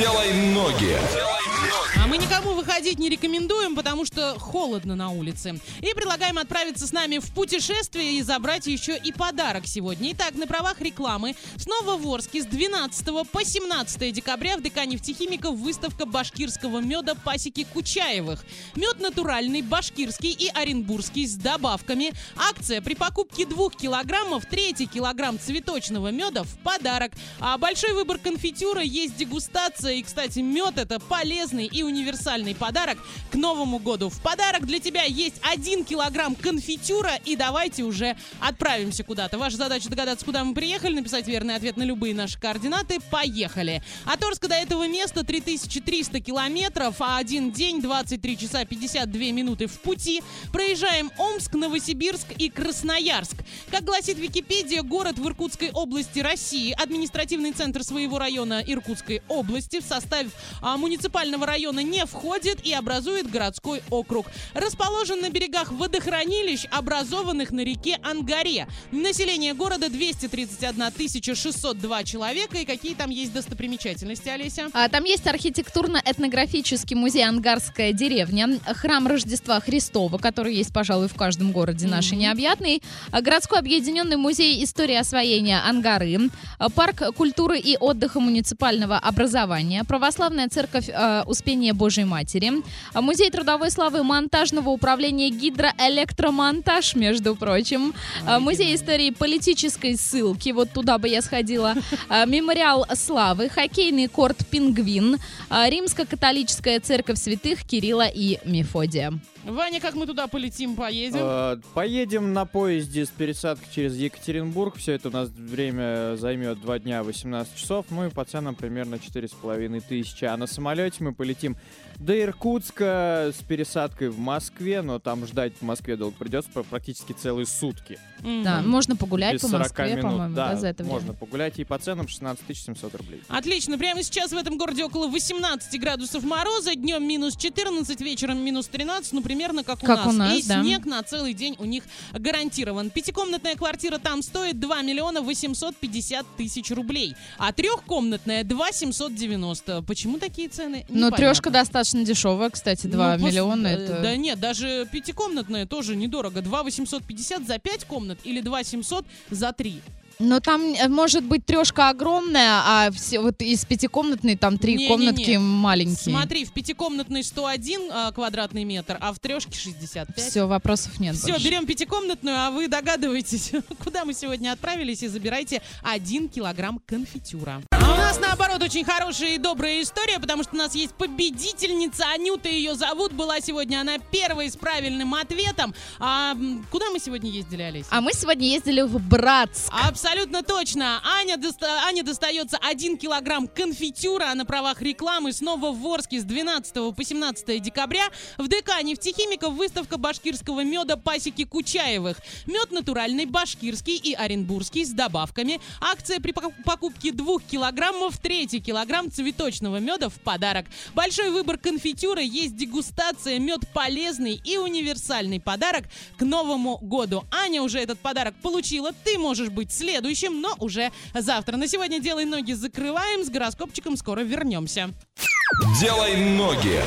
Делай ноги. А мы никому выходить не рекомендуем, потому что холодно на улице. И предлагаем отправиться с нами в путешествие и забрать еще и подарок сегодня. Итак, на правах рекламы снова в Орске с 12 по 17 декабря в ДК нефтехимиков выставка башкирского меда пасеки Кучаевых. Мед натуральный, башкирский и оренбургский с добавками. Акция при покупке 2 килограммов, 3 килограмм цветочного меда в подарок. А большой выбор конфитюра, есть дегустация. И, кстати, мед это полезный и универсальный подарок к Новому году. В подарок для тебя есть 1 килограмм конфитюра, и давайте уже отправимся куда-то. Ваша задача догадаться, куда мы приехали, написать верный ответ на любые наши координаты. Поехали! От Орска до этого места 3300 километров, а один день 23 часа 52 минуты в пути. Проезжаем Омск, Новосибирск и Красноярск. Как гласит Википедия, город в Иркутской области России, административный центр своего района Иркутской области в составе а, муниципального района не входит и образует городской округ. Расположен на берегах водохранилищ, образованных на реке Ангаре. Население города 231 602 человека. И какие там есть достопримечательности, Олеся? А, там есть архитектурно-этнографический музей «Ангарская деревня», храм Рождества Христова, который есть, пожалуй, в каждом городе нашей Мгм. необъятный, городской объединенный музей истории освоения Ангары, парк культуры и отдыха муниципального образования, православная церковь а, Успения Божьей Матери, а, музей трудовой славы монтажного управления гидроэлектромонтаж, между прочим, а, музей истории политической ссылки, вот туда бы я сходила, а, мемориал славы, хоккейный корт «Пингвин», римско-католическая церковь святых Кирилла и Мефодия. Ваня, как мы туда полетим, поедем? Э, Поедем на поезде с пересадкой через Екатеринбург. Все это у нас время займет 2 дня 18 часов. Ну и по ценам примерно 4,5 тысячи. А на самолете мы полетим до Иркутска с пересадкой в Москве. Но там ждать в Москве долго придется пр- практически целые сутки. Мгм. Да, можно погулять Без по 40 Москве, минут. по-моему, да, да, за это можно время. погулять. И по ценам 16 700 рублей. Отлично. Прямо сейчас в этом городе около 18 градусов мороза. Днем минус 14, вечером минус 13. Ну, примерно как у Как нас. у нас, И да. снег на целый день у них гарантирован. Пятикомнатная квартира там стоит 2 миллиона 850 тысяч рублей. А трехкомнатная 2 790. Почему такие цены? Непонятно. трешка достаточно дешевая, кстати, 2 Ну, пос- миллиона. э, Это... Да нет, даже пятикомнатная тоже недорого. 2 850 за 5 комнат или 2 700 за 3. Но там э, может быть трешка огромная, а все вот из пятикомнатной там три Не-не-не. комнатки маленькие. Смотри, в пятикомнатной 101 а, квадратный метр, а в трешке 65. Все, вопросов нет Все, больше. берем пятикомнатную, а вы догадываетесь, куда мы сегодня отправились, и забирайте один килограмм конфитюра. А у нас, наоборот, очень хорошая и добрая история, потому что у нас есть победительница, Анюта ее зовут, была сегодня она первой с правильным ответом. А куда мы сегодня ездили, Олеся? А мы сегодня ездили в Братск. Абсолютно точно. Аня, доста- Ане достается 1 килограмм конфитюра на правах рекламы снова в Орске с 12 по 17 декабря. В ДК нефтехимиков выставка башкирского меда пасеки Кучаевых. Мед натуральный, башкирский и оренбургский с добавками. Акция при пок- покупке 2 килограммов, 3 килограмм цветочного меда в подарок. Большой выбор конфитюра, есть дегустация, мед полезный и универсальный подарок к Новому году. Аня уже этот подарок получила, ты можешь быть следующим, но уже завтра. На сегодня делай ноги закрываем, с гороскопчиком скоро вернемся. Делай ноги.